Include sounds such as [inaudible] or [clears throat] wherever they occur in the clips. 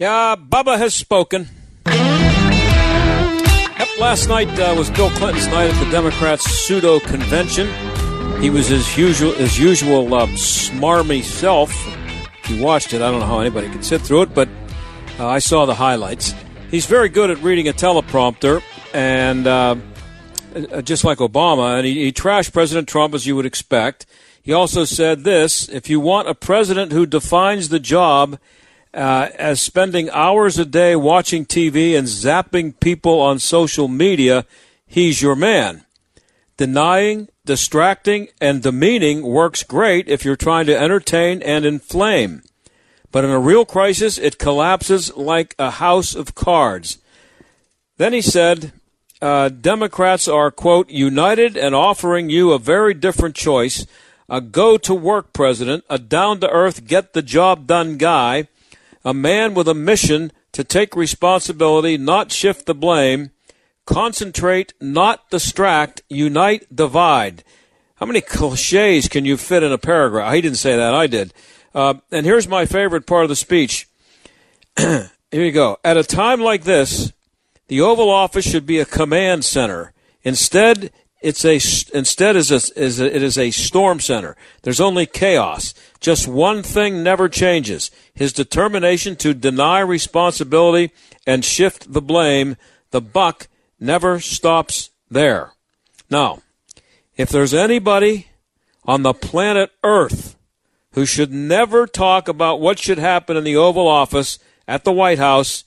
Yeah, Bubba has spoken. Yep, last night uh, was Bill Clinton's night at the Democrats' pseudo convention. He was his usual, his usual uh, smarmy self. If you watched it, I don't know how anybody could sit through it, but uh, I saw the highlights. He's very good at reading a teleprompter, and uh, uh, just like Obama, and he, he trashed President Trump as you would expect. He also said this: If you want a president who defines the job uh, as spending hours a day watching TV and zapping people on social media, he's your man. Denying, distracting, and demeaning works great if you're trying to entertain and inflame. But in a real crisis, it collapses like a house of cards. Then he said, uh, Democrats are, quote, united and offering you a very different choice a go to work president, a down to earth, get the job done guy, a man with a mission to take responsibility, not shift the blame, concentrate, not distract, unite, divide. How many cliches can you fit in a paragraph? He didn't say that, I did. Uh, and here's my favorite part of the speech. [clears throat] Here you go. At a time like this, the Oval Office should be a command center. Instead, it's a instead is a, is a, it is a storm center. There's only chaos. Just one thing never changes: his determination to deny responsibility and shift the blame. The buck never stops there. Now, if there's anybody on the planet Earth who should never talk about what should happen in the Oval Office at the White House,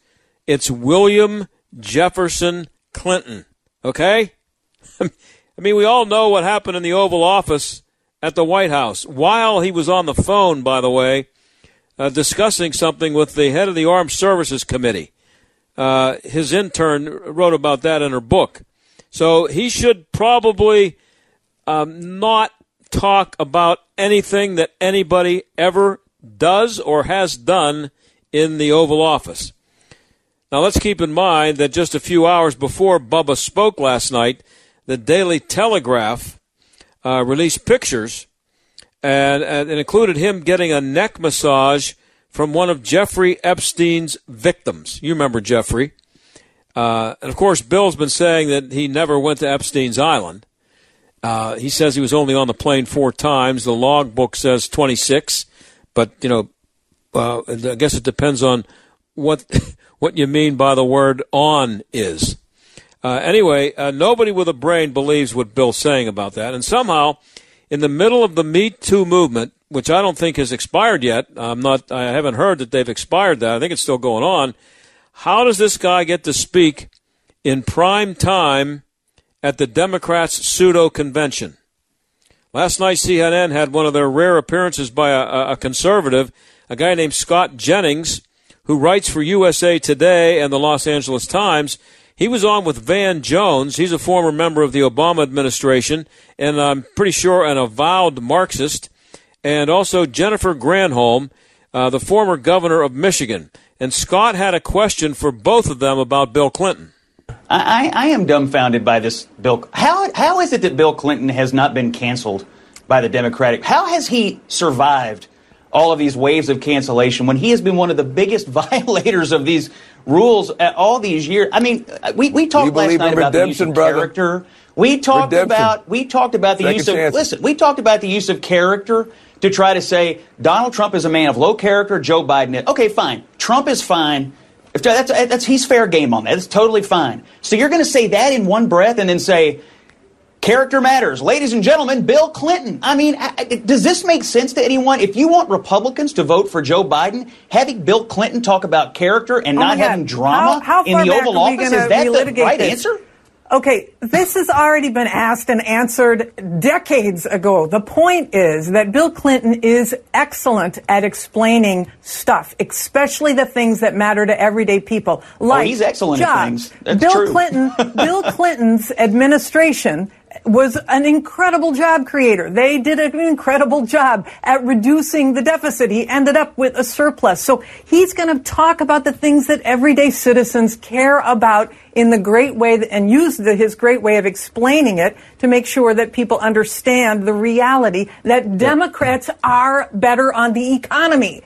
it's William Jefferson Clinton. Okay? [laughs] I mean, we all know what happened in the Oval Office at the White House while he was on the phone, by the way, uh, discussing something with the head of the Armed Services Committee. Uh, his intern wrote about that in her book. So he should probably um, not talk about anything that anybody ever does or has done in the Oval Office. Now, let's keep in mind that just a few hours before Bubba spoke last night, the Daily Telegraph uh, released pictures, and, and included him getting a neck massage from one of Jeffrey Epstein's victims. You remember Jeffrey. Uh, and of course, Bill's been saying that he never went to Epstein's Island. Uh, he says he was only on the plane four times. The logbook says 26, but you know, uh, I guess it depends on what [laughs] what you mean by the word "on" is. Uh, anyway, uh, nobody with a brain believes what Bill's saying about that, and somehow, in the middle of the Me Too movement, which I don't think has expired yet, I'm not. I haven't heard that they've expired that. I think it's still going on. How does this guy get to speak in prime time at the Democrats' pseudo convention. Last night, CNN had one of their rare appearances by a, a, conservative, a guy named Scott Jennings, who writes for USA Today and the Los Angeles Times. He was on with Van Jones. He's a former member of the Obama administration, and I'm pretty sure an avowed Marxist, and also Jennifer Granholm, uh, the former governor of Michigan. And Scott had a question for both of them about Bill Clinton. I, I am dumbfounded by this bill. How, how is it that Bill Clinton has not been canceled by the Democratic? How has he survived all of these waves of cancellation when he has been one of the biggest [laughs] violators of these rules uh, all these years? I mean, uh, we, we talked last night about the use of brother? character. We talked redemption. about we talked about the Second use of chance. listen. We talked about the use of character to try to say Donald Trump is a man of low character. Joe Biden is okay. Fine, Trump is fine. If that's, that's, he's fair game on that. It's totally fine. So you're going to say that in one breath and then say, character matters. Ladies and gentlemen, Bill Clinton. I mean, does this make sense to anyone? If you want Republicans to vote for Joe Biden, having Bill Clinton talk about character and oh not having drama how, how in the Oval Office, is that the right this? answer? Okay, this has already been asked and answered decades ago. The point is that Bill Clinton is excellent at explaining stuff, especially the things that matter to everyday people. Oh, like oh, he's excellent jobs. at things. That's Bill true. Clinton, [laughs] Bill Clinton's administration was an incredible job creator. They did an incredible job at reducing the deficit. He ended up with a surplus. So he's going to talk about the things that everyday citizens care about in the great way that, and use the, his great way of explaining it to make sure that people understand the reality that Democrats are better on the economy.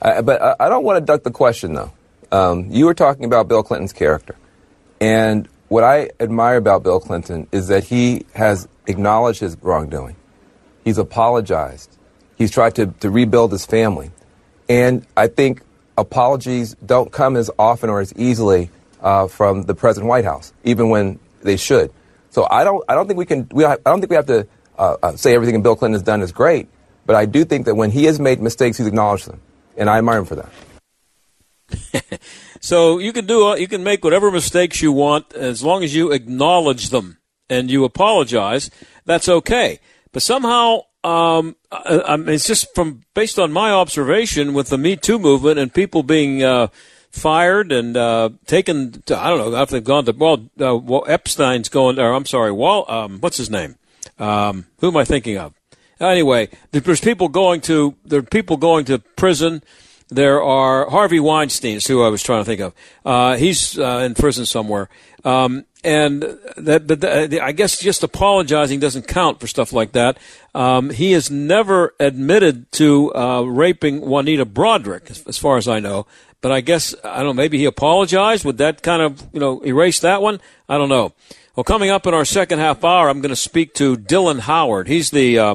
Uh, but I, I don't want to duck the question, though. Um, you were talking about Bill Clinton's character. And what I admire about Bill Clinton is that he has acknowledged his wrongdoing. He's apologized. He's tried to, to rebuild his family. And I think apologies don't come as often or as easily uh, from the present White House, even when they should. So I don't, I don't think we can, we, I don't think we have to uh, uh, say everything Bill Clinton has done is great, but I do think that when he has made mistakes, he's acknowledged them. And I admire him for that. [laughs] so you can do you can make whatever mistakes you want as long as you acknowledge them and you apologize. That's okay. But somehow, um, I, I mean, it's just from based on my observation with the Me Too movement and people being uh, fired and uh, taken. To, I don't know after they've gone to well, uh, well Epstein's going. Or I'm sorry, Wall. Um, what's his name? Um, who am I thinking of? Anyway, there's people going to there are people going to prison there are Harvey Weinstein, who I was trying to think of. Uh, he's uh, in prison somewhere. Um, and that, but the, I guess just apologizing doesn't count for stuff like that. Um, he has never admitted to uh, raping Juanita Broaddrick, as, as, far as I know. But I guess I don't know. Maybe he apologized. Would that kind of you know erase that one? I don't know. Well, coming up in our second half hour, I'm going to speak to Dylan Howard. He's the uh,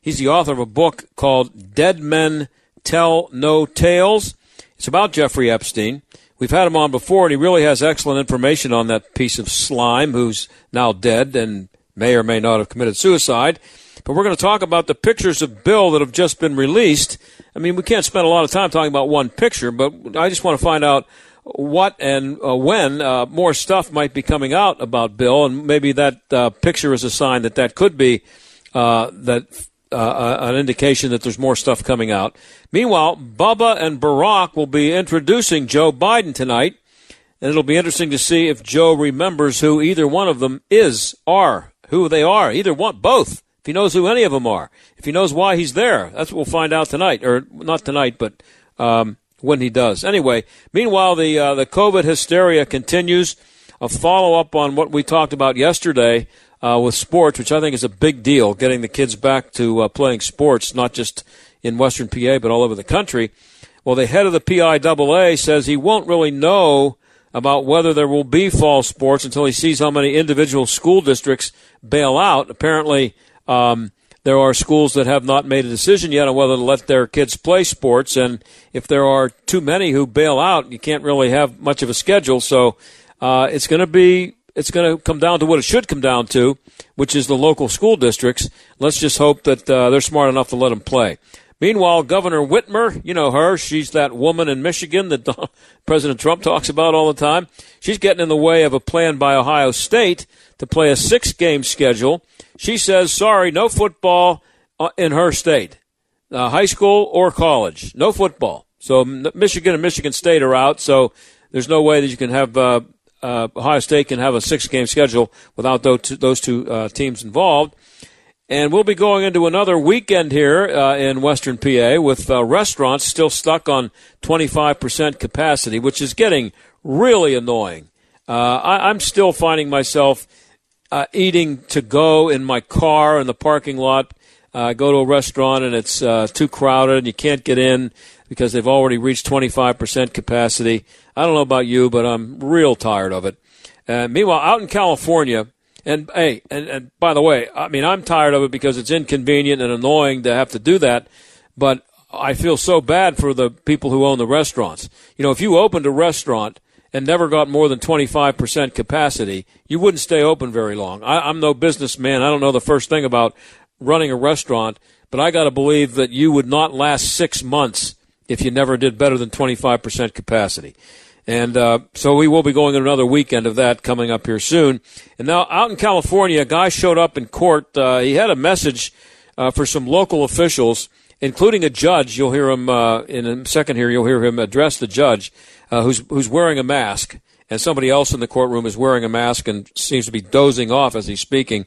he's the author of a book called Dead Men Tell No Tales. It's about Jeffrey Epstein. We've had him on before, and he really has excellent information on that piece of slime who's now dead and may or may not have committed suicide. But we're going to talk about the pictures of Bill that have just been released. I mean, we can't spend a lot of time talking about one picture, but I just want to find out what and uh, when uh, more stuff might be coming out about Bill, and maybe that uh, picture is a sign that that could be uh, that uh, uh, an indication that there's more stuff coming out. Meanwhile, Bubba and Barack will be introducing Joe Biden tonight, and it'll be interesting to see if Joe remembers who either one of them is, are, who they are, either one, both. If he knows who any of them are, if he knows why he's there, that's what we'll find out tonight, or not tonight, but um, when he does. Anyway, meanwhile, the uh, the COVID hysteria continues. A follow up on what we talked about yesterday uh, with sports, which I think is a big deal, getting the kids back to uh, playing sports, not just in Western PA, but all over the country. Well, the head of the PIAA says he won't really know about whether there will be fall sports until he sees how many individual school districts bail out. Apparently, um, there are schools that have not made a decision yet on whether to let their kids play sports, and if there are too many who bail out, you can't really have much of a schedule. So uh, it's going to be it's going to come down to what it should come down to, which is the local school districts. Let's just hope that uh, they're smart enough to let them play. Meanwhile, Governor Whitmer, you know her, she's that woman in Michigan that [laughs] President Trump talks about all the time. She's getting in the way of a plan by Ohio State to play a six game schedule. She says, sorry, no football uh, in her state, uh, high school or college, no football. So Michigan and Michigan State are out, so there's no way that you can have uh, uh, Ohio State can have a six game schedule without those two, those two uh, teams involved. And we'll be going into another weekend here uh, in Western PA with uh, restaurants still stuck on 25% capacity, which is getting really annoying. Uh, I, am still finding myself uh, eating to go in my car in the parking lot. I go to a restaurant and it's too crowded and you can't get in because they've already reached 25% capacity. I don't know about you, but I'm real tired of it. Uh, meanwhile, out in California, and hey, and, and by the way, I mean, I'm tired of it because it's inconvenient and annoying to have to do that, but I feel so bad for the people who own the restaurants. You know, if you opened a restaurant and never got more than 25% capacity, you wouldn't stay open very long. I, I'm no businessman. I don't know the first thing about running a restaurant, but I got to believe that you would not last six months if you never did better than 25% capacity. And uh, so we will be going another weekend of that coming up here soon. And now out in California, a guy showed up in court. Uh, he had a message uh, for some local officials, including a judge. You'll hear him uh, in a second here. You'll hear him address the judge uh, who's who's wearing a mask, and somebody else in the courtroom is wearing a mask and seems to be dozing off as he's speaking.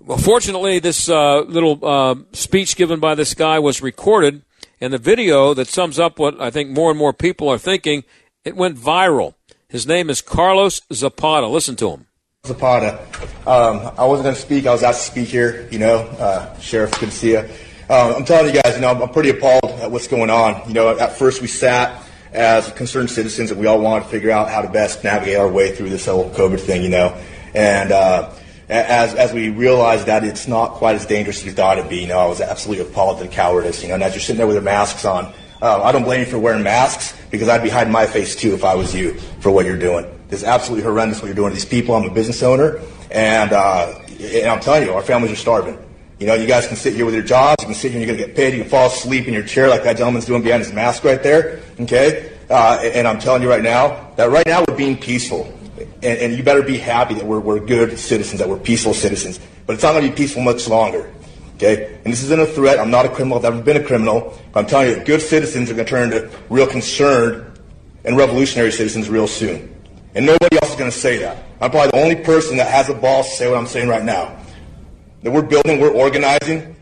Well, fortunately, this uh, little speech given by this guy was recorded, and the video that sums up what I think more and more people are thinking it went viral. His name is Carlos Zapata. Listen to him. Zapata. Um, I wasn't going to speak. I was asked to speak here. You know, uh, Sheriff, you. Um, I'm telling you guys, you know, I'm pretty appalled at what's going on. You know, at first we sat as concerned citizens and we all wanted to figure out how to best navigate our way through this whole COVID thing, you know. And uh, as, as we realized that it's not quite as dangerous as we thought it'd be, you know, I was absolutely appalled at the cowardice, you know, and as you're sitting there with your masks on, uh, I don't blame you for wearing masks because I'd be hiding my face too if I was you for what you're doing. It's absolutely horrendous what you're doing to these people. I'm a business owner, and, uh, and I'm telling you, our families are starving. You know, you guys can sit here with your jobs. You can sit here and you're going to get paid. You can fall asleep in your chair like that gentleman's doing behind his mask right there. Okay? Uh, and I'm telling you right now that right now we're being peaceful. And, and you better be happy that we're, we're good citizens, that we're peaceful citizens. But it's not going to be peaceful much longer. Okay? And this isn't a threat. I'm not a criminal. I've never been a criminal. But I'm telling you, good citizens are going to turn into real concerned and revolutionary citizens real soon. And nobody else is going to say that. I'm probably the only person that has a balls to say what I'm saying right now. That we're building, we're organizing,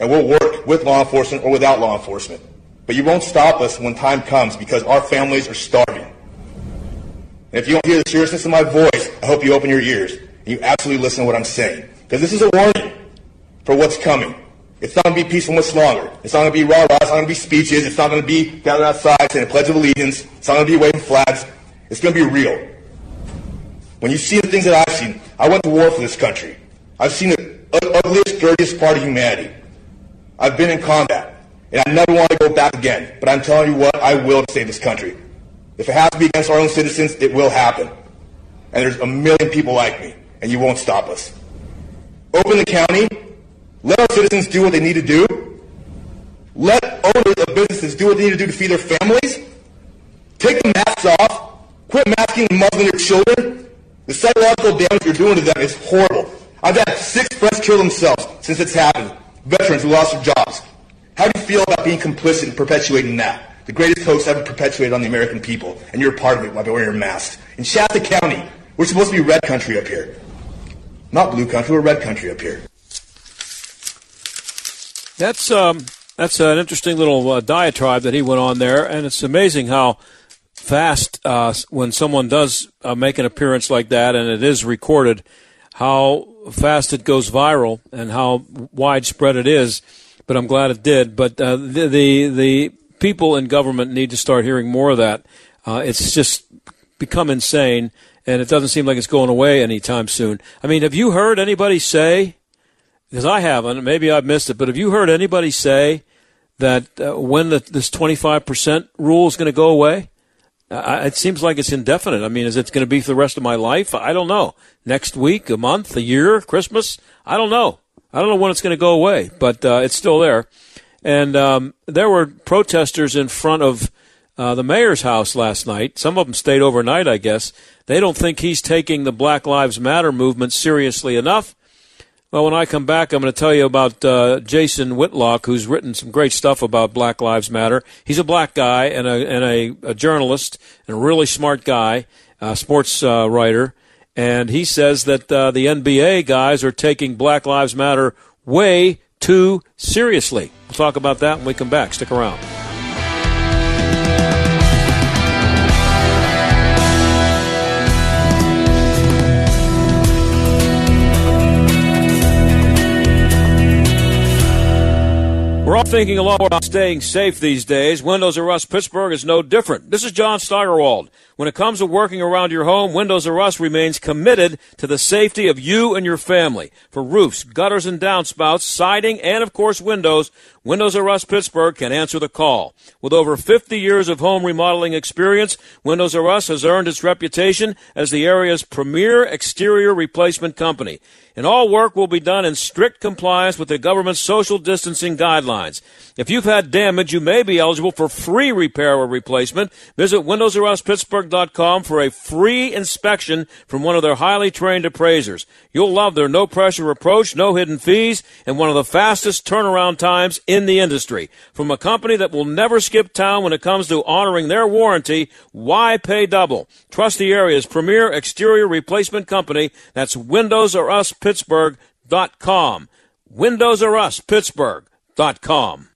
and we'll work with law enforcement or without law enforcement. But you won't stop us when time comes because our families are starving. And if you don't hear the seriousness of my voice, I hope you open your ears and you absolutely listen to what I'm saying. Because this is a warning for what's coming. It's not going to be peaceful much longer. It's not going to be rah-rah. It's not going to be speeches. It's not going to be gathered outside saying a Pledge of Allegiance. It's not going to be waving flags. It's going to be real. When you see the things that I've seen, I went to war for this country. I've seen the ugliest, dirtiest part of humanity. I've been in combat. And I never want to go back again. But I'm telling you what, I will save this country. If it has to be against our own citizens, it will happen. And there's a million people like me, and you won't stop us. Open the county, let our citizens do what they need to do. Let owners of businesses do what they need to do to feed their families. Take the masks off. Quit masking and muzzling your children. The psychological damage you're doing to them is horrible. I've had six friends kill themselves since it's happened. Veterans who lost their jobs. How do you feel about being complicit in perpetuating that? The greatest hoax ever perpetuated on the American people, and you're a part of it by wearing your mask. In Shasta County, we're supposed to be red country up here. Not blue country, we're red country up here. That's um, that's an interesting little uh, diatribe that he went on there, and it's amazing how fast uh, when someone does uh, make an appearance like that, and it is recorded, how fast it goes viral and how widespread it is. But I'm glad it did. But uh, the, the, the people in government need to start hearing more of that. Uh, it's just become insane, and it doesn't seem like it's going away anytime soon. I mean, have you heard anybody say because I haven't, maybe I've missed it, but have you heard anybody say that uh, when the, this 25% rule is going to go away? Uh, it seems like it's indefinite. I mean, is it going to be for the rest of my life? I don't know. Next week, a month, a year, Christmas? I don't know. I don't know when it's going to go away, but uh, it's still there. And um, there were protesters in front of uh, the mayor's house last night. Some of them stayed overnight, I guess. They don't think he's taking the Black Lives Matter movement seriously enough. Well, when I come back, I'm going to tell you about uh, Jason Whitlock, who's written some great stuff about Black Lives Matter. He's a black guy and a, and a, a journalist and a really smart guy, a sports uh, writer. And he says that uh, the NBA guys are taking Black Lives Matter way too seriously. We'll talk about that when we come back. Stick around. We're all thinking a lot about staying safe these days. Windows R Us Pittsburgh is no different. This is John Steigerwald. When it comes to working around your home, Windows R Us remains committed to the safety of you and your family. For roofs, gutters and downspouts, siding, and of course windows, Windows R Us Pittsburgh can answer the call. With over 50 years of home remodeling experience, Windows R Us has earned its reputation as the area's premier exterior replacement company. And all work will be done in strict compliance with the government's social distancing guidelines. If you've had damage, you may be eligible for free repair or replacement. Visit WindowsRUsPittsburgh.com for a free inspection from one of their highly trained appraisers. You'll love their no pressure approach, no hidden fees, and one of the fastest turnaround times in the industry. From a company that will never skip town when it comes to honoring their warranty, why pay double? Trust the area's premier exterior replacement company. That's WindowsRUsPittsburgh.com. WindowsRUsPittsburgh.com.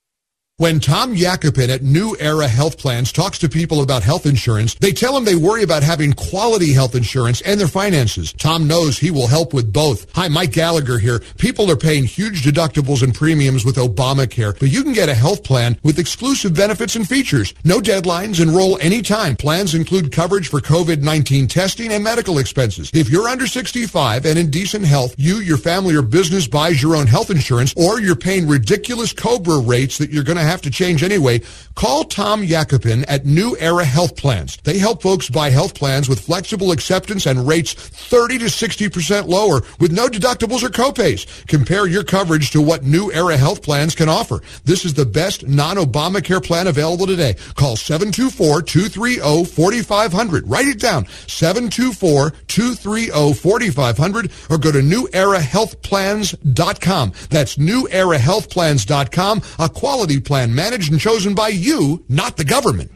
When Tom Yakupin at New Era Health Plans talks to people about health insurance, they tell him they worry about having quality health insurance and their finances. Tom knows he will help with both. Hi, Mike Gallagher here. People are paying huge deductibles and premiums with Obamacare, but you can get a health plan with exclusive benefits and features. No deadlines, enroll anytime. Plans include coverage for COVID-19 testing and medical expenses. If you're under 65 and in decent health, you, your family, or business buys your own health insurance, or you're paying ridiculous COBRA rates that you're going to have to change anyway, call Tom Yakupin at New Era Health Plans. They help folks buy health plans with flexible acceptance and rates 30 to 60% lower with no deductibles or copays. Compare your coverage to what New Era Health Plans can offer. This is the best non-Obamacare plan available today. Call 724-230-4500. Write it down. 724-230-4500 or go to newerahealthplans.com. That's newerahealthplans.com, a quality plan managed and chosen by you, not the government.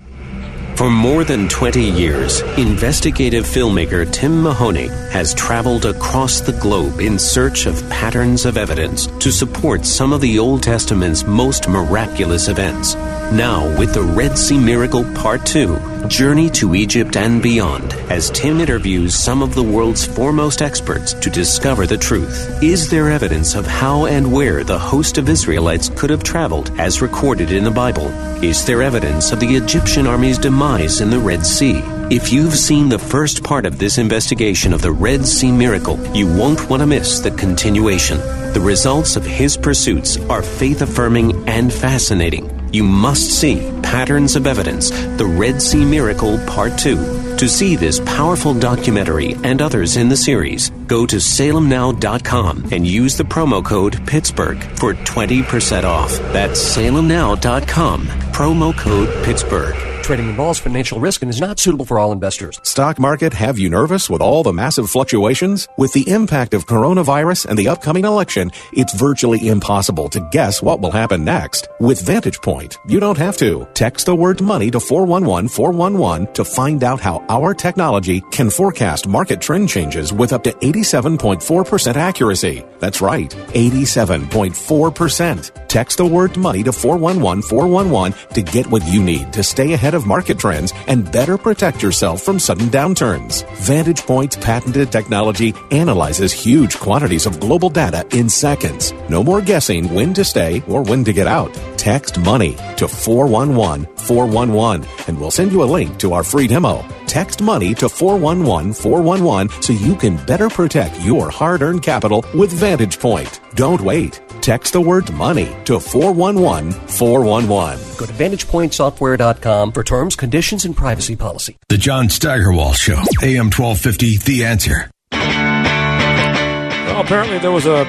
For more than 20 years, investigative filmmaker Tim Mahoney has traveled across the globe in search of patterns of evidence to support some of the Old Testament's most miraculous events. Now, with the Red Sea Miracle Part 2, Journey to Egypt and Beyond, as Tim interviews some of the world's foremost experts to discover the truth. Is there evidence of how and where the host of Israelites could have traveled as recorded in the Bible? Is there evidence of the Egyptian army's demise in the Red Sea? If you've seen the first part of this investigation of the Red Sea miracle, you won't want to miss the continuation. The results of his pursuits are faith affirming and fascinating. You must see Patterns of Evidence, The Red Sea Miracle Part 2. To see this powerful documentary and others in the series, go to salemnow.com and use the promo code Pittsburgh for 20% off. That's salemnow.com, promo code Pittsburgh. Trading involves financial risk and is not suitable for all investors. Stock market have you nervous with all the massive fluctuations? With the impact of coronavirus and the upcoming election, it's virtually impossible to guess what will happen next. With Vantage Point, you don't have to. Text the word money to 411-411 to find out how our technology can forecast market trend changes with up to 87.4% accuracy. That's right, 87.4%. Text the word money to 411-411 to get what you need to stay ahead of market trends and better protect yourself from sudden downturns. Vantage Point's patented technology analyzes huge quantities of global data in seconds. No more guessing when to stay or when to get out. Text money to 411 411 and we'll send you a link to our free demo. Text money to 411 411 so you can better protect your hard earned capital with Vantage Point. Don't wait. Text the word money to 411 411. Go to VantagePointSoftware.com for terms, conditions, and privacy policy. The John Steigerwald Show, AM 1250, The Answer. Well, apparently there was a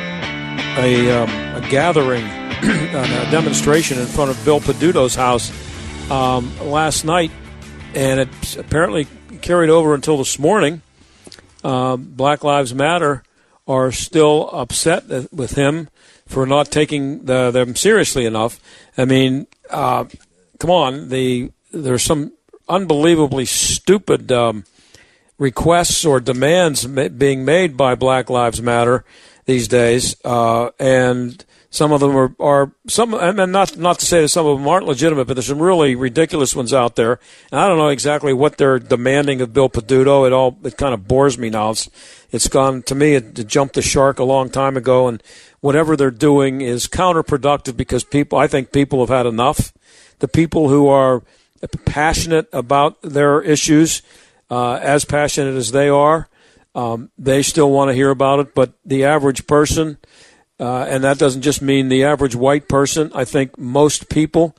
a, um, a gathering, [clears throat] a demonstration in front of Bill Peduto's house um, last night, and it apparently carried over until this morning. Uh, Black Lives Matter are still upset with him for not taking the, them seriously enough. I mean, uh, come on, the there's some unbelievably stupid um, requests or demands ma- being made by Black Lives Matter these days, uh, and some of them are, are some, and not not to say that some of them aren't legitimate, but there's some really ridiculous ones out there. And I don't know exactly what they're demanding of Bill Peduto. It all it kind of bores me now. It's it's gone to me. It, it jumped the shark a long time ago, and whatever they're doing is counterproductive because people. I think people have had enough. The people who are passionate about their issues, uh, as passionate as they are, um, they still want to hear about it. But the average person uh, and that doesn't just mean the average white person. I think most people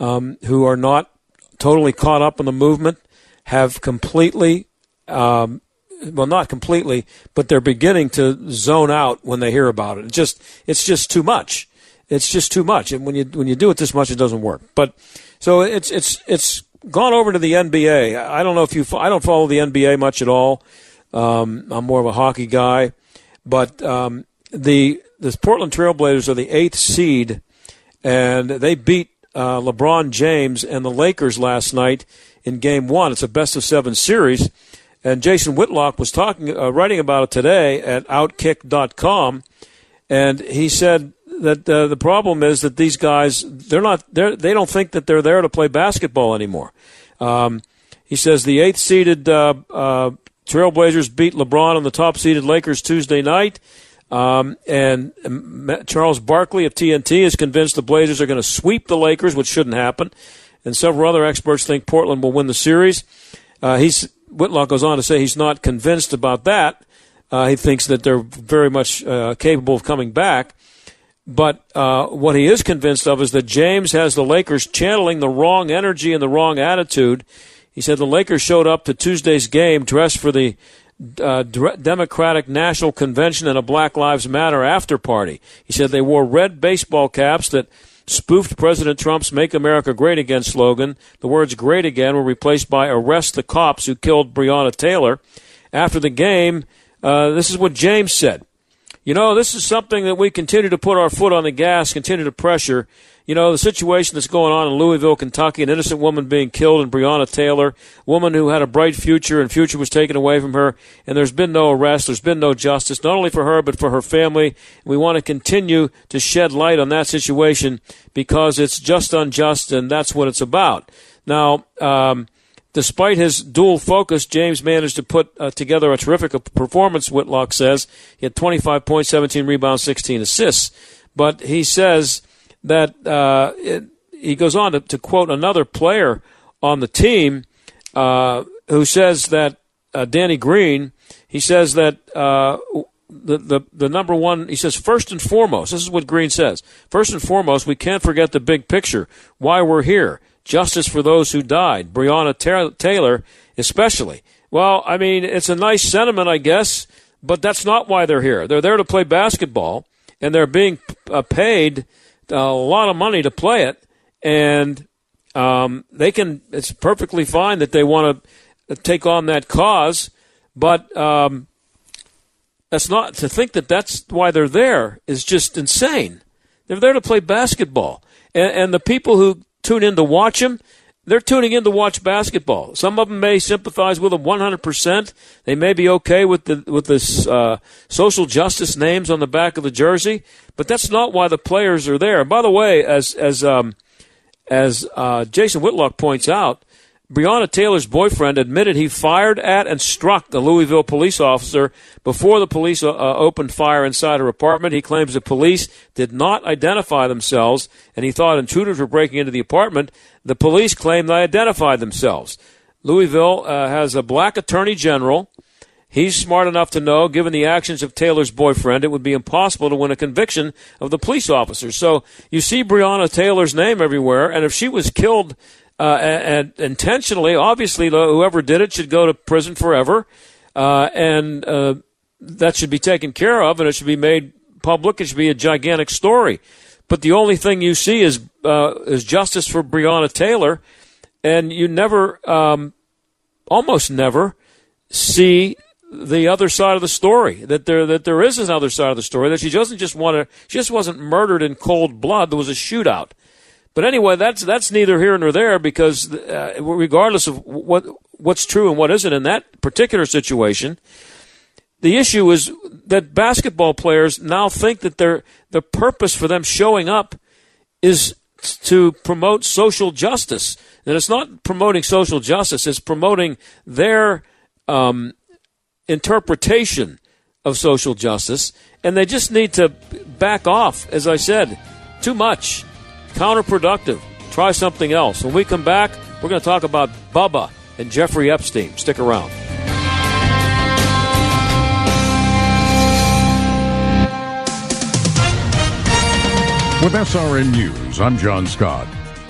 um, who are not totally caught up in the movement have completely, um, well, not completely, but they're beginning to zone out when they hear about it. It's just, it's just too much. it's just too much. And when you when you do it this much, it doesn't work. But so it's it's it's gone over to the NBA. I don't know if you I don't follow the NBA much at all. Um, I'm more of a hockey guy, but um, the the Portland Trailblazers are the eighth seed, and they beat uh, LeBron James and the Lakers last night in Game One. It's a best of seven series, and Jason Whitlock was talking, uh, writing about it today at Outkick.com, and he said that uh, the problem is that these guys they're not they're, they don't think that they're there to play basketball anymore. Um, he says the eighth seeded uh, uh, Trailblazers beat LeBron and the top seeded Lakers Tuesday night. Um, and Charles Barkley of TNT is convinced the Blazers are going to sweep the Lakers, which shouldn't happen. And several other experts think Portland will win the series. Uh, he's Whitlock goes on to say he's not convinced about that. Uh, he thinks that they're very much uh, capable of coming back. But uh, what he is convinced of is that James has the Lakers channeling the wrong energy and the wrong attitude. He said the Lakers showed up to Tuesday's game dressed for the uh, Democratic National Convention and a Black Lives Matter after party. He said they wore red baseball caps that spoofed President Trump's Make America Great Again slogan. The words great again were replaced by arrest the cops who killed Breonna Taylor. After the game, uh, this is what James said. You know, this is something that we continue to put our foot on the gas, continue to pressure. You know, the situation that's going on in Louisville, Kentucky, an innocent woman being killed in Breonna Taylor, woman who had a bright future and future was taken away from her, and there's been no arrest, there's been no justice, not only for her, but for her family. We want to continue to shed light on that situation because it's just unjust, and that's what it's about. Now, um, Despite his dual focus, James managed to put uh, together a terrific performance, Whitlock says. He had 25 points, 17 rebounds, 16 assists. But he says that uh, it, he goes on to, to, quote another player on the team uh, who says that uh, Danny Green, he says that uh, the, the, the number one, he says, first and foremost, this is what Green says. First and foremost, we can't forget the big picture, why we're here justice for those who died, Breonna Taylor especially. Well, I mean, it's a nice sentiment, I guess, but that's not why they're here. They're there to play basketball, and they're being uh, paid a lot of money to play it, and um, they can. It's perfectly fine that they want to take on that cause, but um, that's not to think that that's why they're there is just insane. They're there to play basketball, and, and the people who tune in to watch them, they're tuning in to watch basketball. Some of them may sympathize with them 100%. They may be okay with the with the uh, social justice names on the back of the jersey, but that's not why the players are there. And by the way, as as um, as uh, Jason Whitlock points out, Breonna Taylor's boyfriend admitted he fired at and struck the Louisville police officer before the police uh, uh, opened fire inside her apartment. He claims the police did not identify themselves and he thought intruders were breaking into the apartment. The police claim they identified themselves. Louisville uh, has a black attorney general. He's smart enough to know, given the actions of Taylor's boyfriend, it would be impossible to win a conviction of the police officers. So you see Breonna Taylor's name everywhere, and if she was killed uh, and, intentionally, obviously, whoever did it should go to prison forever, uh, and uh, that should be taken care of, and it should be made public. It should be a gigantic story. But the only thing you see is uh, is justice for Breonna Taylor, and you never, um, almost never, see the other side of the story. That there that there is another side of the story. That she doesn't just want to. She just wasn't murdered in cold blood. There was a shootout. But anyway, that's that's neither here nor there because uh, regardless of what what's true and what isn't in that particular situation, the issue is that basketball players now think that their the purpose for them showing up is to promote social justice. And it's not promoting social justice; it's promoting their um, interpretation of social justice, and they just need to back off. As I said, too much counterproductive. Try something else. When we come back, we're going to talk about Bubba and Jeffrey Epstein. Stick around. With SRN News, I'm John Scott.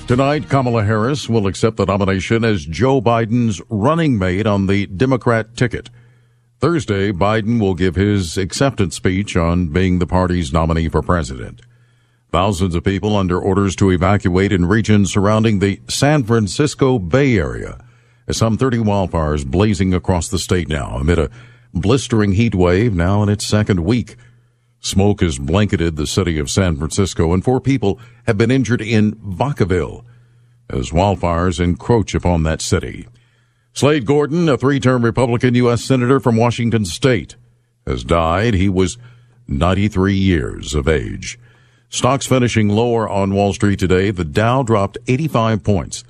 Tonight, Kamala Harris will accept the nomination as Joe Biden's running mate on the Democrat ticket. Thursday, Biden will give his acceptance speech on being the party's nominee for president. Thousands of people under orders to evacuate in regions surrounding the San Francisco Bay Area. As some 30 wildfires blazing across the state now amid a blistering heat wave now in its second week. Smoke has blanketed the city of San Francisco and four people have been injured in Vacaville as wildfires encroach upon that city. Slade Gorton, a three-term Republican U.S. Senator from Washington State, has died. He was 93 years of age. Stocks finishing lower on Wall Street today. The Dow dropped 85 points.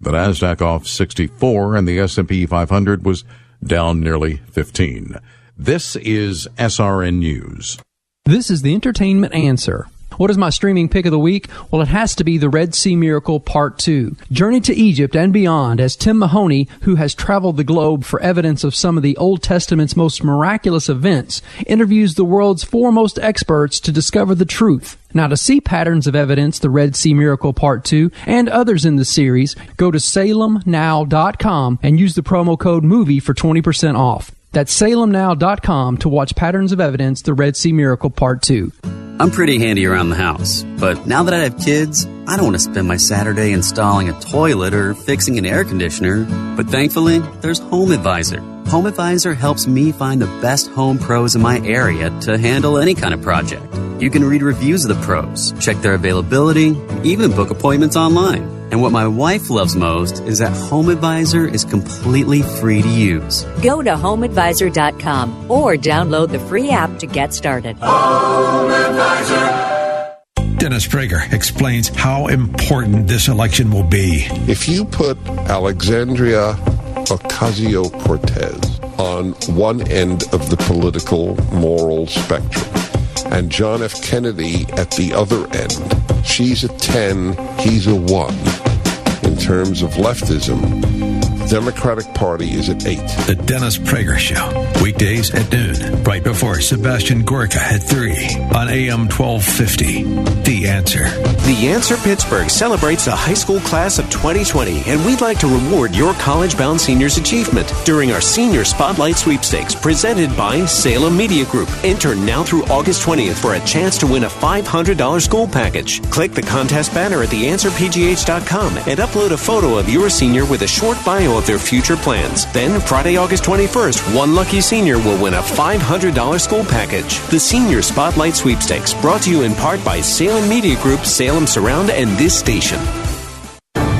The Nasdaq off 64 and the S&P 500 was down nearly 15. This is SRN News. This is the entertainment answer. What is my streaming pick of the week? Well, it has to be The Red Sea Miracle Part 2. Journey to Egypt and beyond as Tim Mahoney, who has traveled the globe for evidence of some of the Old Testament's most miraculous events, interviews the world's foremost experts to discover the truth. Now, to see patterns of evidence, The Red Sea Miracle Part 2, and others in the series, go to salemnow.com and use the promo code MOVIE for 20% off. That's salemnow.com to watch Patterns of Evidence, The Red Sea Miracle Part 2. I'm pretty handy around the house, but now that I have kids, I don't want to spend my Saturday installing a toilet or fixing an air conditioner. But thankfully, there's Home Advisor. Home Advisor helps me find the best home pros in my area to handle any kind of project. You can read reviews of the pros, check their availability, even book appointments online. And what my wife loves most is that Home Advisor is completely free to use. Go to homeadvisor.com or download the free app to get started. Home Advisor. Dennis Prager explains how important this election will be. If you put Alexandria Ocasio Cortez on one end of the political moral spectrum and John F. Kennedy at the other end, she's a 10, he's a 1 in terms of leftism. Democratic Party is at 8. The Dennis Prager Show, weekdays at noon, right before Sebastian Gorka at 3 on AM 1250. The Answer. The Answer Pittsburgh celebrates the high school class of 2020, and we'd like to reward your college bound seniors' achievement during our Senior Spotlight Sweepstakes presented by Salem Media Group. Enter now through August 20th for a chance to win a $500 school package. Click the contest banner at theanswerpgh.com and upload a photo of your senior with a short bio of their future plans. Then, Friday, August 21st, one lucky senior will win a $500 school package. The Senior Spotlight Sweepstakes, brought to you in part by Salem Media Group, Salem Surround, and this station.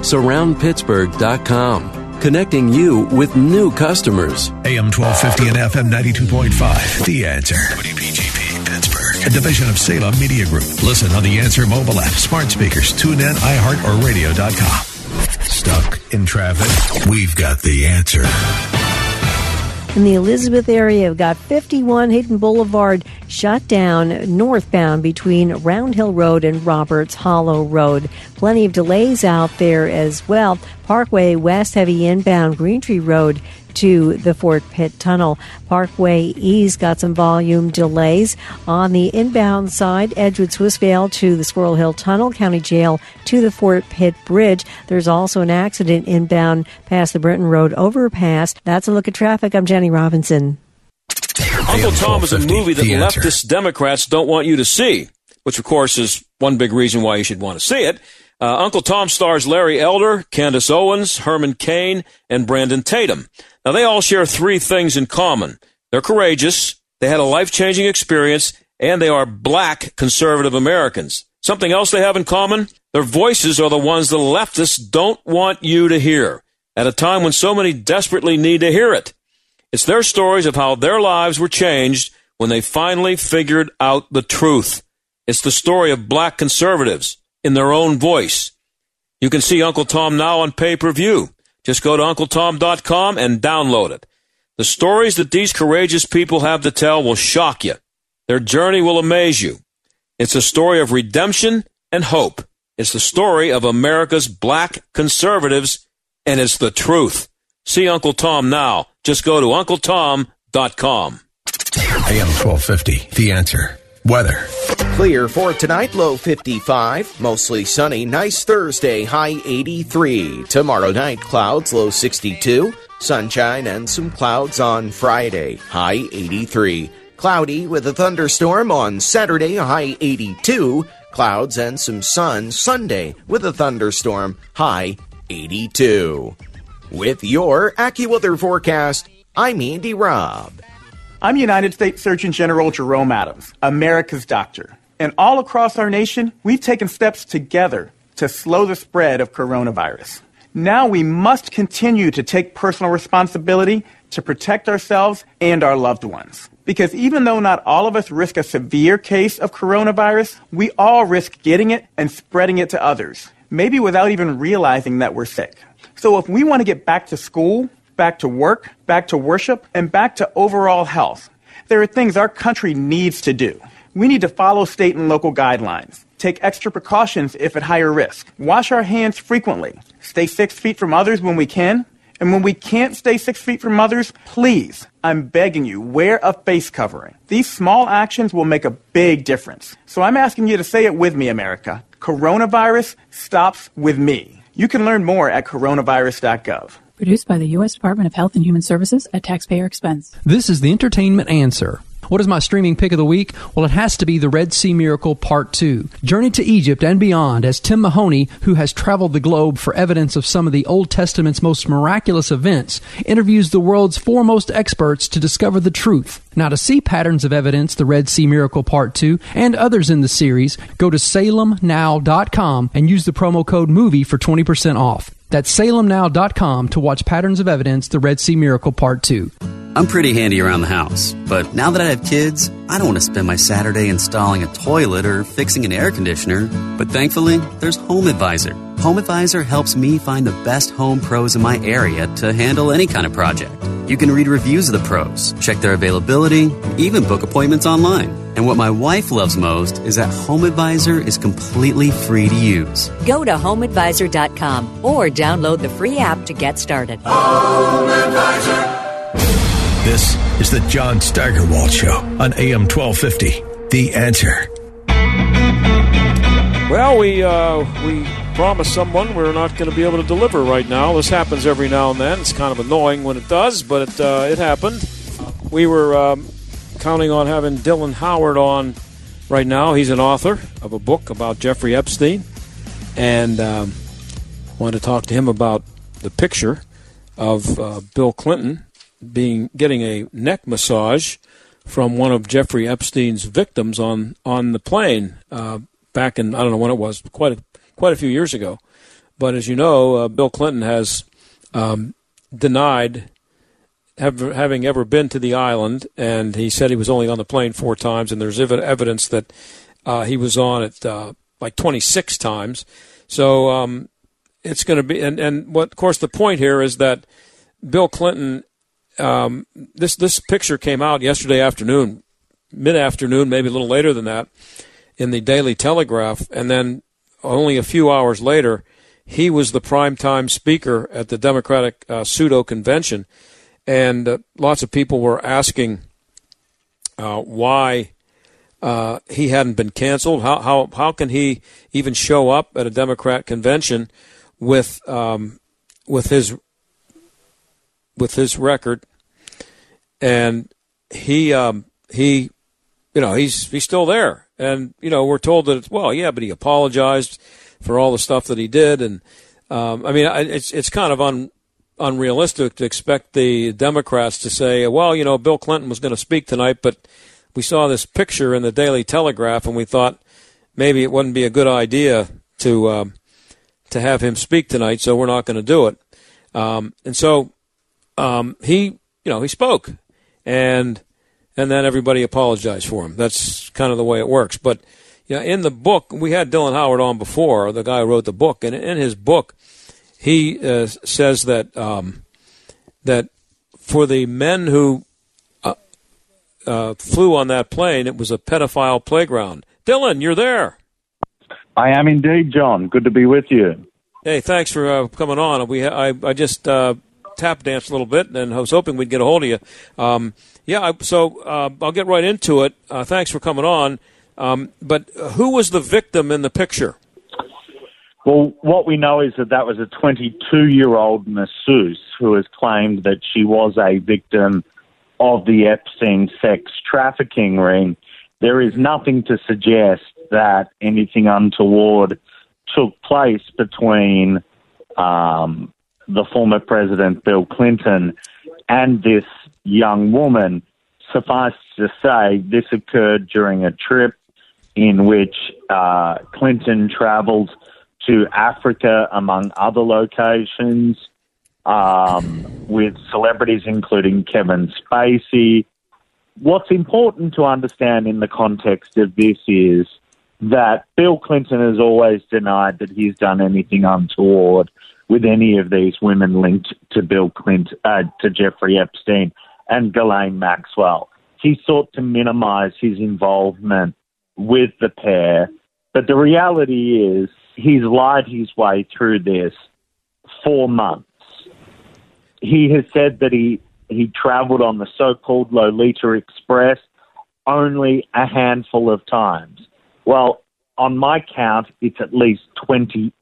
surroundpittsburgh.com, connecting you with new customers. AM 1250 and FM 92.5. The Answer. WPGP Pittsburgh, a division of Salem Media Group. Listen on the Answer mobile app, smart speakers, tune in, iHeart, or radio.com. Stuck in traffic? We've got the answer. In the Elizabeth area, we've got 51 Hayden Boulevard shut down northbound between Round Hill Road and Roberts Hollow Road. Plenty of delays out there as well. Parkway West heavy inbound Green Tree Road to the Fort Pitt Tunnel. Parkway East got some volume delays. On the inbound side, Edgewood Swissvale to the Squirrel Hill Tunnel, County Jail to the Fort Pitt Bridge. There's also an accident inbound past the Brinton Road overpass. That's a look at traffic. I'm Jenny Robinson. Uncle Tom is a movie that leftist Democrats don't want you to see, which of course is one big reason why you should want to see it. Uh, Uncle Tom stars Larry Elder, Candace Owens, Herman Cain, and Brandon Tatum. Now, they all share three things in common. They're courageous, they had a life changing experience, and they are black conservative Americans. Something else they have in common? Their voices are the ones the leftists don't want you to hear at a time when so many desperately need to hear it. It's their stories of how their lives were changed when they finally figured out the truth. It's the story of black conservatives in their own voice. You can see Uncle Tom now on pay per view. Just go to UncleTom.com and download it. The stories that these courageous people have to tell will shock you. Their journey will amaze you. It's a story of redemption and hope. It's the story of America's black conservatives, and it's the truth. See Uncle Tom now. Just go to UncleTom.com. AM 1250, The Answer. Weather. Clear for tonight, low 55. Mostly sunny. Nice Thursday, high 83. Tomorrow night, clouds, low 62. Sunshine and some clouds on Friday, high 83. Cloudy with a thunderstorm on Saturday, high 82. Clouds and some sun Sunday with a thunderstorm, high 82. With your AccuWeather forecast, I'm Andy Robb. I'm United States Surgeon General Jerome Adams, America's doctor. And all across our nation, we've taken steps together to slow the spread of coronavirus. Now we must continue to take personal responsibility to protect ourselves and our loved ones. Because even though not all of us risk a severe case of coronavirus, we all risk getting it and spreading it to others, maybe without even realizing that we're sick. So if we want to get back to school, back to work, back to worship, and back to overall health. There are things our country needs to do. We need to follow state and local guidelines, take extra precautions if at higher risk, wash our hands frequently, stay six feet from others when we can, and when we can't stay six feet from others, please, I'm begging you, wear a face covering. These small actions will make a big difference. So I'm asking you to say it with me, America. Coronavirus stops with me. You can learn more at coronavirus.gov. Produced by the U.S. Department of Health and Human Services at taxpayer expense. This is the entertainment answer. What is my streaming pick of the week? Well, it has to be The Red Sea Miracle Part 2. Journey to Egypt and beyond as Tim Mahoney, who has traveled the globe for evidence of some of the Old Testament's most miraculous events, interviews the world's foremost experts to discover the truth. Now, to see patterns of evidence, The Red Sea Miracle Part 2, and others in the series, go to salemnow.com and use the promo code MOVIE for 20% off. That's salemnow.com to watch Patterns of Evidence, The Red Sea Miracle Part 2. I'm pretty handy around the house, but now that I have kids, I don't want to spend my Saturday installing a toilet or fixing an air conditioner. But thankfully, there's Home Advisor. Home Advisor helps me find the best home pros in my area to handle any kind of project. You can read reviews of the pros, check their availability, even book appointments online. And what my wife loves most is that HomeAdvisor is completely free to use. Go to homeadvisor.com or download the free app to get started. Home Advisor. This is the John Steigerwald Show on AM 1250. The answer. Well, we uh, we promised someone we're not going to be able to deliver right now. This happens every now and then. It's kind of annoying when it does, but it uh, it happened. We were um, counting on having Dylan Howard on right now. He's an author of a book about Jeffrey Epstein, and um, wanted to talk to him about the picture of uh, Bill Clinton being getting a neck massage from one of Jeffrey Epstein's victims on on the plane uh, back in I don't know when it was quite a, quite a few years ago. But as you know, uh, Bill Clinton has um, denied have, having ever been to the island, and he said he was only on the plane four times. And there's ev- evidence that uh, he was on it uh, like 26 times. So um, it's going to be, and and what of course the point here is that Bill Clinton um, this this picture came out yesterday afternoon, mid afternoon, maybe a little later than that, in the Daily Telegraph, and then only a few hours later, he was the primetime speaker at the Democratic uh, pseudo convention, and uh, lots of people were asking uh, why. Uh, he hadn't been canceled. How how how can he even show up at a Democrat convention with um, with his with his record, and he um, he you know he's he's still there, and you know we're told that well yeah, but he apologized for all the stuff that he did, and um, I mean it's it's kind of un, unrealistic to expect the Democrats to say well you know Bill Clinton was going to speak tonight, but we saw this picture in the Daily Telegraph and we thought maybe it wouldn't be a good idea to um, to have him speak tonight, so we're not going to do it. Um, and so um, he, you know, he spoke, and and then everybody apologized for him. That's kind of the way it works. But you know, in the book, we had Dylan Howard on before, the guy who wrote the book, and in his book, he uh, says that um, that for the men who uh, uh, flew on that plane, it was a pedophile playground. Dylan, you're there. I am indeed, John. Good to be with you. Hey, thanks for uh, coming on. We I, I just uh, tap danced a little bit, and I was hoping we'd get a hold of you. Um, yeah, I, so uh, I'll get right into it. Uh, thanks for coming on. Um, but who was the victim in the picture? Well, what we know is that that was a 22 year old masseuse who has claimed that she was a victim of the Epstein sex trafficking ring. There is nothing to suggest that anything untoward took place between um, the former president Bill Clinton and this young woman. Suffice to say, this occurred during a trip in which uh, Clinton traveled to Africa, among other locations, um, with celebrities including Kevin Spacey. What's important to understand in the context of this is that Bill Clinton has always denied that he's done anything untoward with any of these women linked to Bill Clinton, uh, to Jeffrey Epstein and Ghislaine Maxwell. He sought to minimize his involvement with the pair, but the reality is he's lied his way through this for months. He has said that he, he traveled on the so called Lolita Express only a handful of times. Well, on my count, it's at least 28.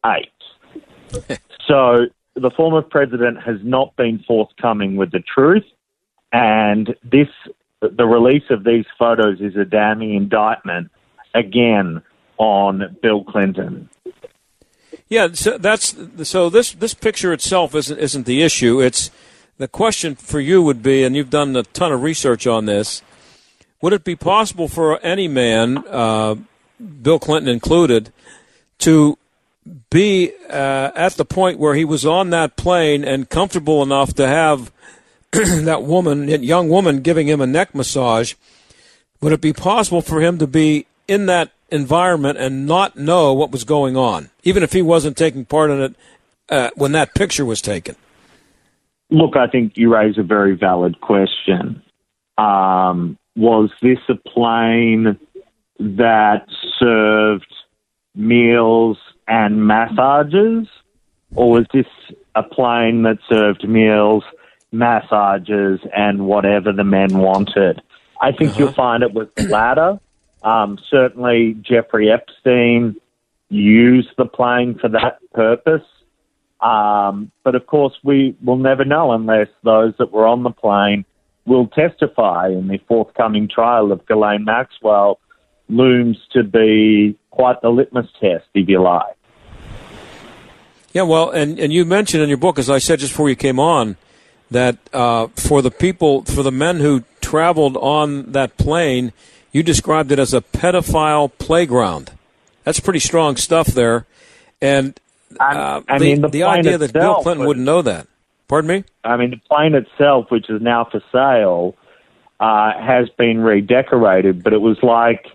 [laughs] so the former president has not been forthcoming with the truth, and this the release of these photos is a damning indictment again on Bill Clinton. Yeah, so that's so. This this picture itself isn't isn't the issue. It's the question for you would be, and you've done a ton of research on this. Would it be possible for any man, uh, Bill Clinton included, to be uh, at the point where he was on that plane and comfortable enough to have [clears throat] that woman, that young woman, giving him a neck massage? Would it be possible for him to be in that environment and not know what was going on, even if he wasn't taking part in it uh, when that picture was taken? Look, I think you raise a very valid question. Um, was this a plane that served meals and massages, or was this a plane that served meals, massages, and whatever the men wanted? I think uh-huh. you'll find it was the latter. Um, certainly, Jeffrey Epstein used the plane for that purpose. Um, but of course, we will never know unless those that were on the plane will testify in the forthcoming trial of Ghislaine Maxwell looms to be quite the litmus test, if you like. Yeah, well, and, and you mentioned in your book, as I said just before you came on, that uh, for the people, for the men who traveled on that plane, you described it as a pedophile playground. That's pretty strong stuff there. And uh, I mean, the, the idea that Bill Clinton wouldn't know that. Pardon me? I mean, the plane itself, which is now for sale, uh, has been redecorated, but it was like,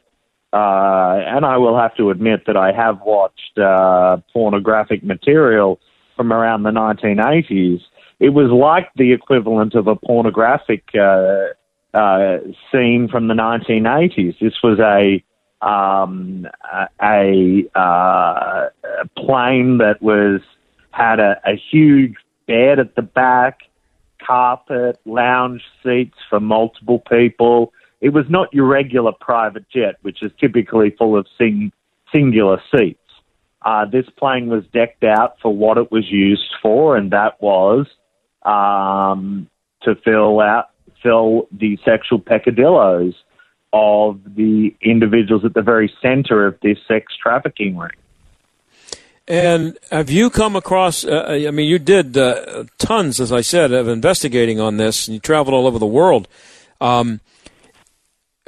uh, and I will have to admit that I have watched uh, pornographic material from around the 1980s. It was like the equivalent of a pornographic uh, uh, scene from the 1980s. This was a um, a, uh, plane that was had a, a huge bed at the back, carpet, lounge seats for multiple people. It was not your regular private jet, which is typically full of sing, singular seats. Uh, this plane was decked out for what it was used for, and that was um, to fill out fill the sexual peccadillos of the individuals at the very center of this sex trafficking ring. And have you come across? Uh, I mean, you did uh, tons, as I said, of investigating on this, and you traveled all over the world. Um,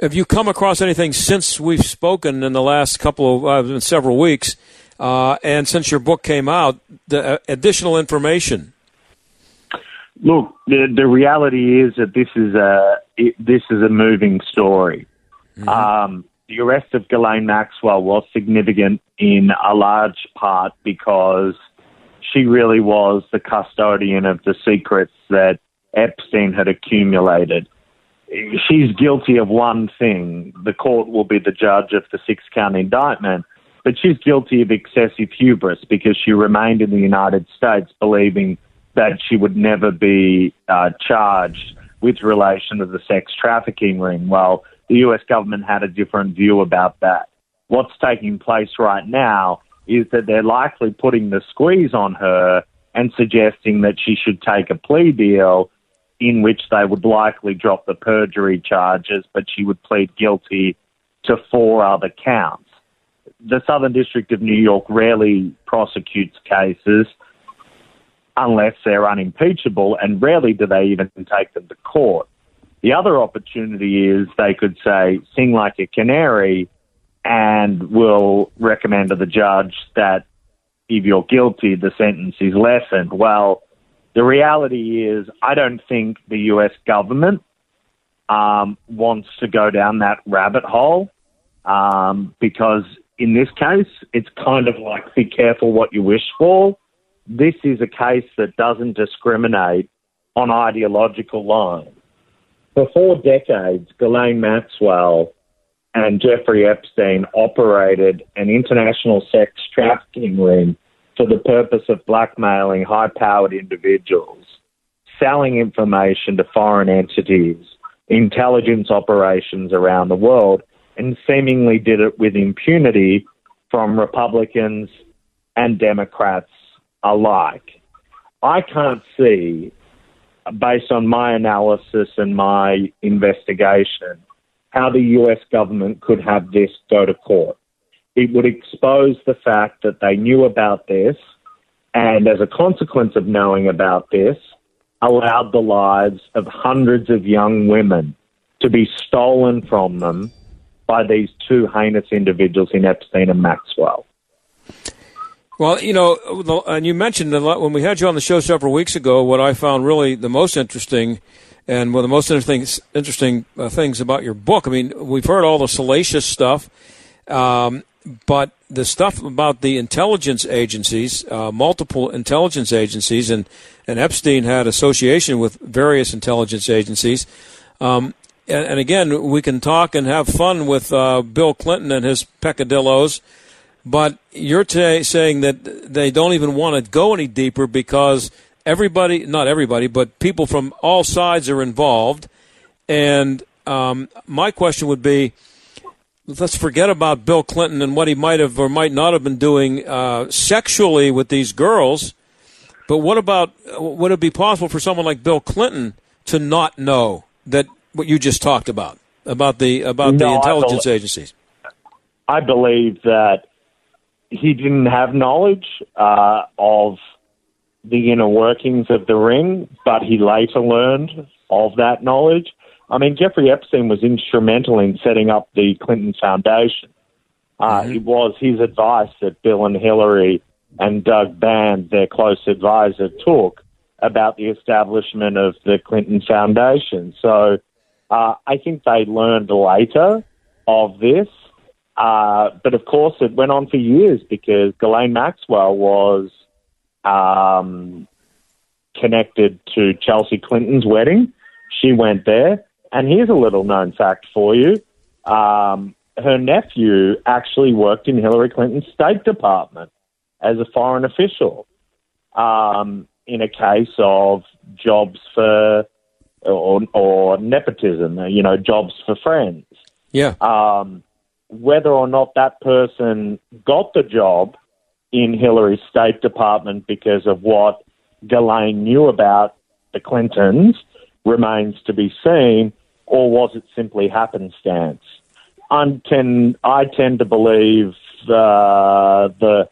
have you come across anything since we've spoken in the last couple of uh, several weeks Uh, and since your book came out, the uh, additional information. Look, the the reality is that this is a it, this is a moving story. Um, the arrest of Ghislaine Maxwell was significant in a large part because she really was the custodian of the secrets that Epstein had accumulated. She's guilty of one thing. The court will be the judge of the six count indictment, but she's guilty of excessive hubris because she remained in the United States believing that she would never be uh, charged with relation to the sex trafficking ring. Well, the US government had a different view about that. What's taking place right now is that they're likely putting the squeeze on her and suggesting that she should take a plea deal in which they would likely drop the perjury charges, but she would plead guilty to four other counts. The Southern District of New York rarely prosecutes cases unless they're unimpeachable, and rarely do they even take them to court. The other opportunity is they could say, sing like a canary, and will recommend to the judge that if you're guilty, the sentence is lessened. Well, the reality is, I don't think the US government um, wants to go down that rabbit hole um, because in this case, it's kind of like be careful what you wish for. This is a case that doesn't discriminate on ideological lines. For four decades, Ghislaine Maxwell and Jeffrey Epstein operated an international sex trafficking ring for the purpose of blackmailing high powered individuals, selling information to foreign entities, intelligence operations around the world, and seemingly did it with impunity from Republicans and Democrats alike. I can't see, based on my analysis and my investigation, how the US government could have this go to court. It would expose the fact that they knew about this, and as a consequence of knowing about this, allowed the lives of hundreds of young women to be stolen from them by these two heinous individuals in Epstein and Maxwell. Well, you know, and you mentioned a lot when we had you on the show several weeks ago. What I found really the most interesting, and one of the most interesting interesting uh, things about your book. I mean, we've heard all the salacious stuff, um, but the stuff about the intelligence agencies, uh, multiple intelligence agencies, and and Epstein had association with various intelligence agencies. Um, and, and, again, we can talk and have fun with uh, Bill Clinton and his peccadillos but you're today saying that they don't even want to go any deeper because everybody, not everybody, but people from all sides are involved. And um, my question would be let's forget about Bill Clinton and what he might have or might not have been doing uh, sexually with these girls. But what about would it be possible for someone like Bill Clinton to not know that what you just talked about about the about no, the intelligence I believe, agencies? I believe that he didn't have knowledge uh, of the inner workings of the ring, but he later learned of that knowledge. I mean, Jeffrey Epstein was instrumental in setting up the Clinton Foundation. Uh, Mm-hmm. It was his advice that Bill and Hillary and Doug Band, their close advisor, took about the establishment of the Clinton Foundation. So uh, I think they learned later of this. Uh, but of course, it went on for years because Ghislaine Maxwell was um, connected to Chelsea Clinton's wedding. She went there. And here's a little known fact for you. Um, her nephew actually worked in Hillary Clinton's State Department as a foreign official um, in a case of jobs for or, or nepotism, you know, jobs for friends. Yeah. Um, whether or not that person got the job in Hillary's State Department because of what Ghislaine knew about the Clintons remains to be seen, or was it simply happenstance? I tend, I tend to believe uh, the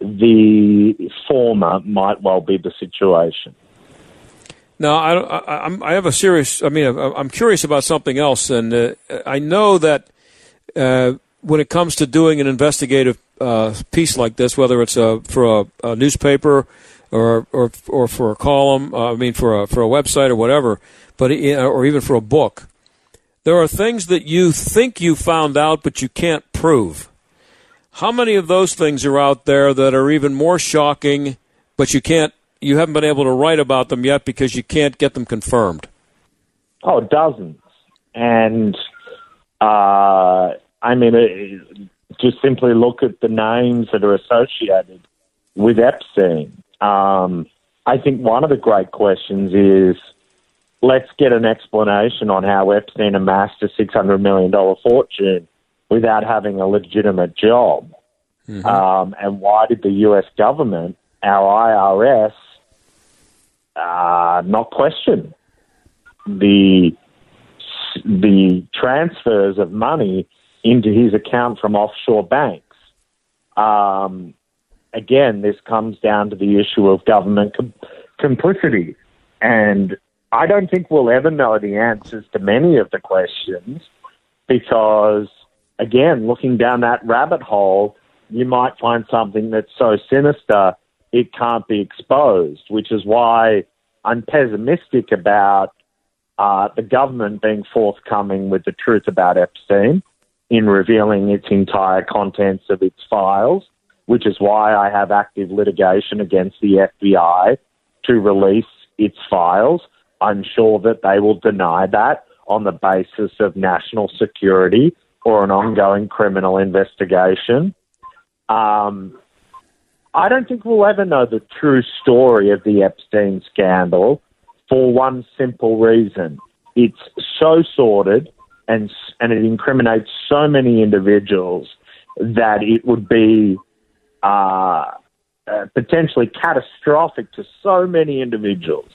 the former might well be the situation. No, I, I, I have a serious. I mean, I'm curious about something else, and uh, I know that uh, when it comes to doing an investigative uh, piece like this, whether it's a, for a, a newspaper or, or or for a column, uh, I mean for a for a website or whatever, but or even for a book, there are things that you think you found out but you can't prove. How many of those things are out there that are even more shocking, but you can't you haven't been able to write about them yet because you can't get them confirmed? Oh, dozens, and uh, I mean, it, just simply look at the names that are associated with Epstein. Um, I think one of the great questions is let's get an explanation on how Epstein amassed a $600 million fortune without having a legitimate job. Mm-hmm. Um, and why did the U.S. government, our IRS, uh, not question the the transfers of money into his account from offshore banks? Um, again, this comes down to the issue of government com- complicity. And I don't think we'll ever know the answers to many of the questions because, again, looking down that rabbit hole, you might find something that's so sinister it can't be exposed, which is why I'm pessimistic about uh, the government being forthcoming with the truth about Epstein in revealing its entire contents of its files which is why I have active litigation against the FBI to release its files. I'm sure that they will deny that on the basis of national security or an ongoing criminal investigation. Um, I don't think we'll ever know the true story of the Epstein scandal for one simple reason. It's so sordid and, and it incriminates so many individuals that it would be uh, uh, potentially catastrophic to so many individuals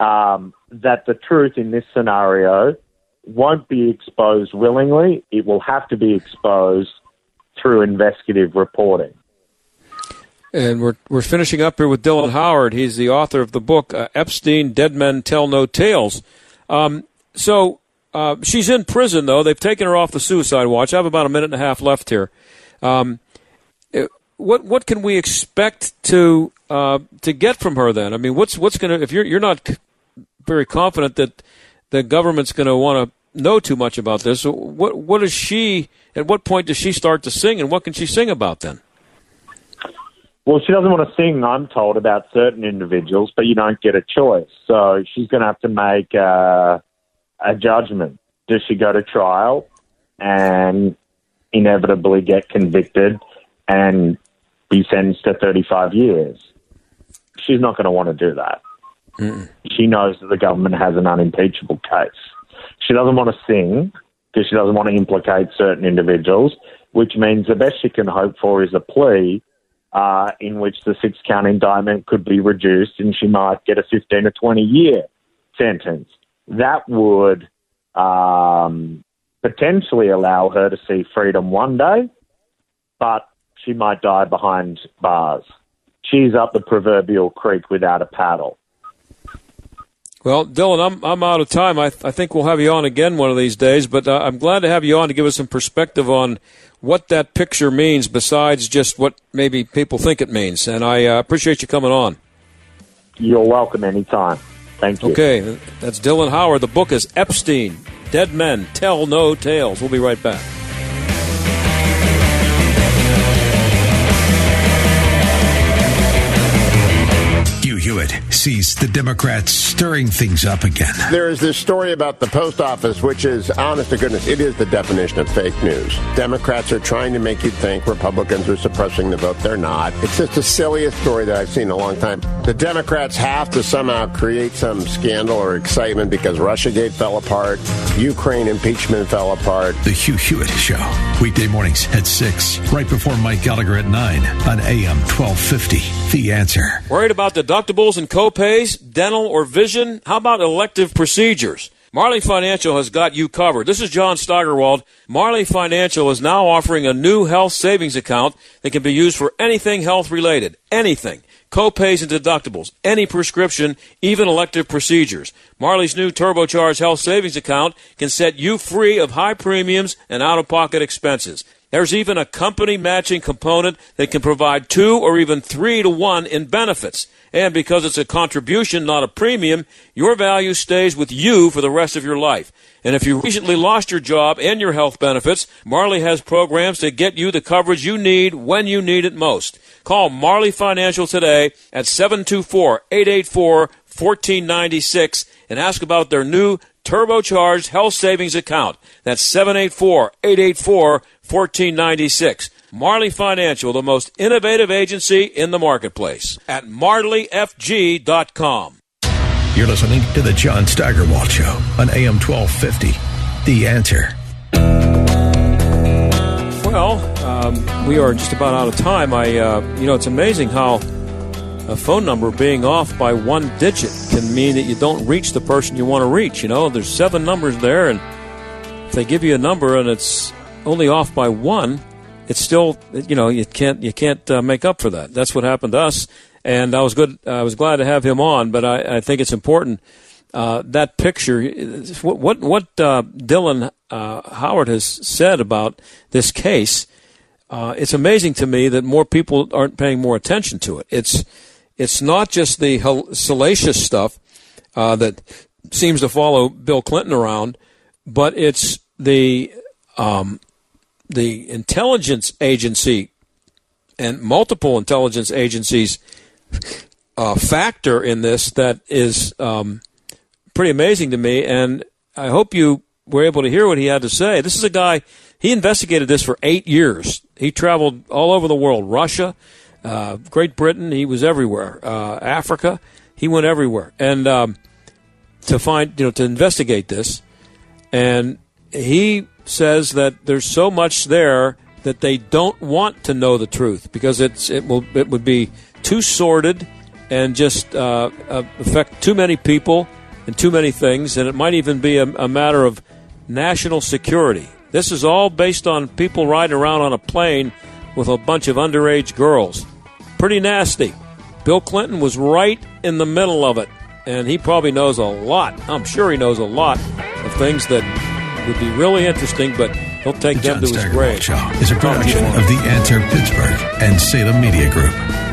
um, that the truth in this scenario won't be exposed willingly. It will have to be exposed through investigative reporting. And we're we're finishing up here with Dylan Howard. He's the author of the book uh, Epstein: Dead Men Tell No Tales. Um, so uh, she's in prison though. They've taken her off the suicide watch. I have about a minute and a half left here. Um, what what can we expect to uh, to get from her then? I mean, what's what's going to if you're you're not very confident that the government's going to want to know too much about this. What what is she? At what point does she start to sing, and what can she sing about then? Well, she doesn't want to sing. I'm told about certain individuals, but you don't get a choice. So she's going to have to make uh, a judgment. Does she go to trial and inevitably get convicted and be sentenced to 35 years. She's not going to want to do that. Mm. She knows that the government has an unimpeachable case. She doesn't want to sing because she doesn't want to implicate certain individuals, which means the best she can hope for is a plea uh, in which the six count indictment could be reduced and she might get a 15 or 20 year sentence. That would um, potentially allow her to see freedom one day, but she might die behind bars. She's up the proverbial creek without a paddle. Well, Dylan, I'm I'm out of time. I, th- I think we'll have you on again one of these days, but uh, I'm glad to have you on to give us some perspective on what that picture means besides just what maybe people think it means. And I uh, appreciate you coming on. You're welcome anytime. Thank you. Okay, that's Dylan Howard. The book is Epstein Dead Men Tell No Tales. We'll be right back. Hewitt sees the Democrats stirring things up again. There is this story about the post office, which is, honest to goodness, it is the definition of fake news. Democrats are trying to make you think Republicans are suppressing the vote. They're not. It's just the silliest story that I've seen in a long time. The Democrats have to somehow create some scandal or excitement because Russiagate fell apart, Ukraine impeachment fell apart. The Hugh Hewitt Show, weekday mornings at 6, right before Mike Gallagher at 9 on AM 1250. The answer. Worried about deductible deductibles and copays, dental or vision? How about elective procedures? Marley Financial has got you covered. This is John Steigerwald. Marley Financial is now offering a new health savings account that can be used for anything health related. Anything. Co-pays and deductibles, any prescription, even elective procedures. Marley's new turbocharged health savings account can set you free of high premiums and out-of-pocket expenses. There's even a company matching component that can provide two or even three to one in benefits. And because it's a contribution, not a premium, your value stays with you for the rest of your life. And if you recently lost your job and your health benefits, Marley has programs to get you the coverage you need when you need it most. Call Marley Financial today at 724-884-1496 and ask about their new turbocharged health savings account. That's 784-884-1496. Marley Financial, the most innovative agency in the marketplace at marleyfg.com. You're listening to the John Steigerwald Show on AM 1250. The answer. Well, um, we are just about out of time. I, uh, you know, it's amazing how a phone number being off by one digit can mean that you don't reach the person you want to reach. You know, there's seven numbers there, and if they give you a number and it's only off by one, it's still, you know, you can't you can't uh, make up for that. That's what happened to us, and I was good. I was glad to have him on, but I, I think it's important. Uh, that picture, what what, what uh, Dylan uh, Howard has said about this case, uh, it's amazing to me that more people aren't paying more attention to it. It's it's not just the salacious stuff uh, that seems to follow Bill Clinton around, but it's the um, the intelligence agency and multiple intelligence agencies uh, factor in this that is um, pretty amazing to me. And I hope you were able to hear what he had to say. This is a guy, he investigated this for eight years. He traveled all over the world Russia, uh, Great Britain, he was everywhere, uh, Africa, he went everywhere. And um, to find, you know, to investigate this. And he says that there's so much there that they don't want to know the truth because it's it will it would be too sordid and just uh, uh, affect too many people and too many things, and it might even be a, a matter of national security. This is all based on people riding around on a plane with a bunch of underage girls. Pretty nasty. Bill Clinton was right in the middle of it, and he probably knows a lot. I'm sure he knows a lot of things that would be really interesting, but he'll take the them John to his grave. Show is a production of The Answer Pittsburgh and Salem Media Group.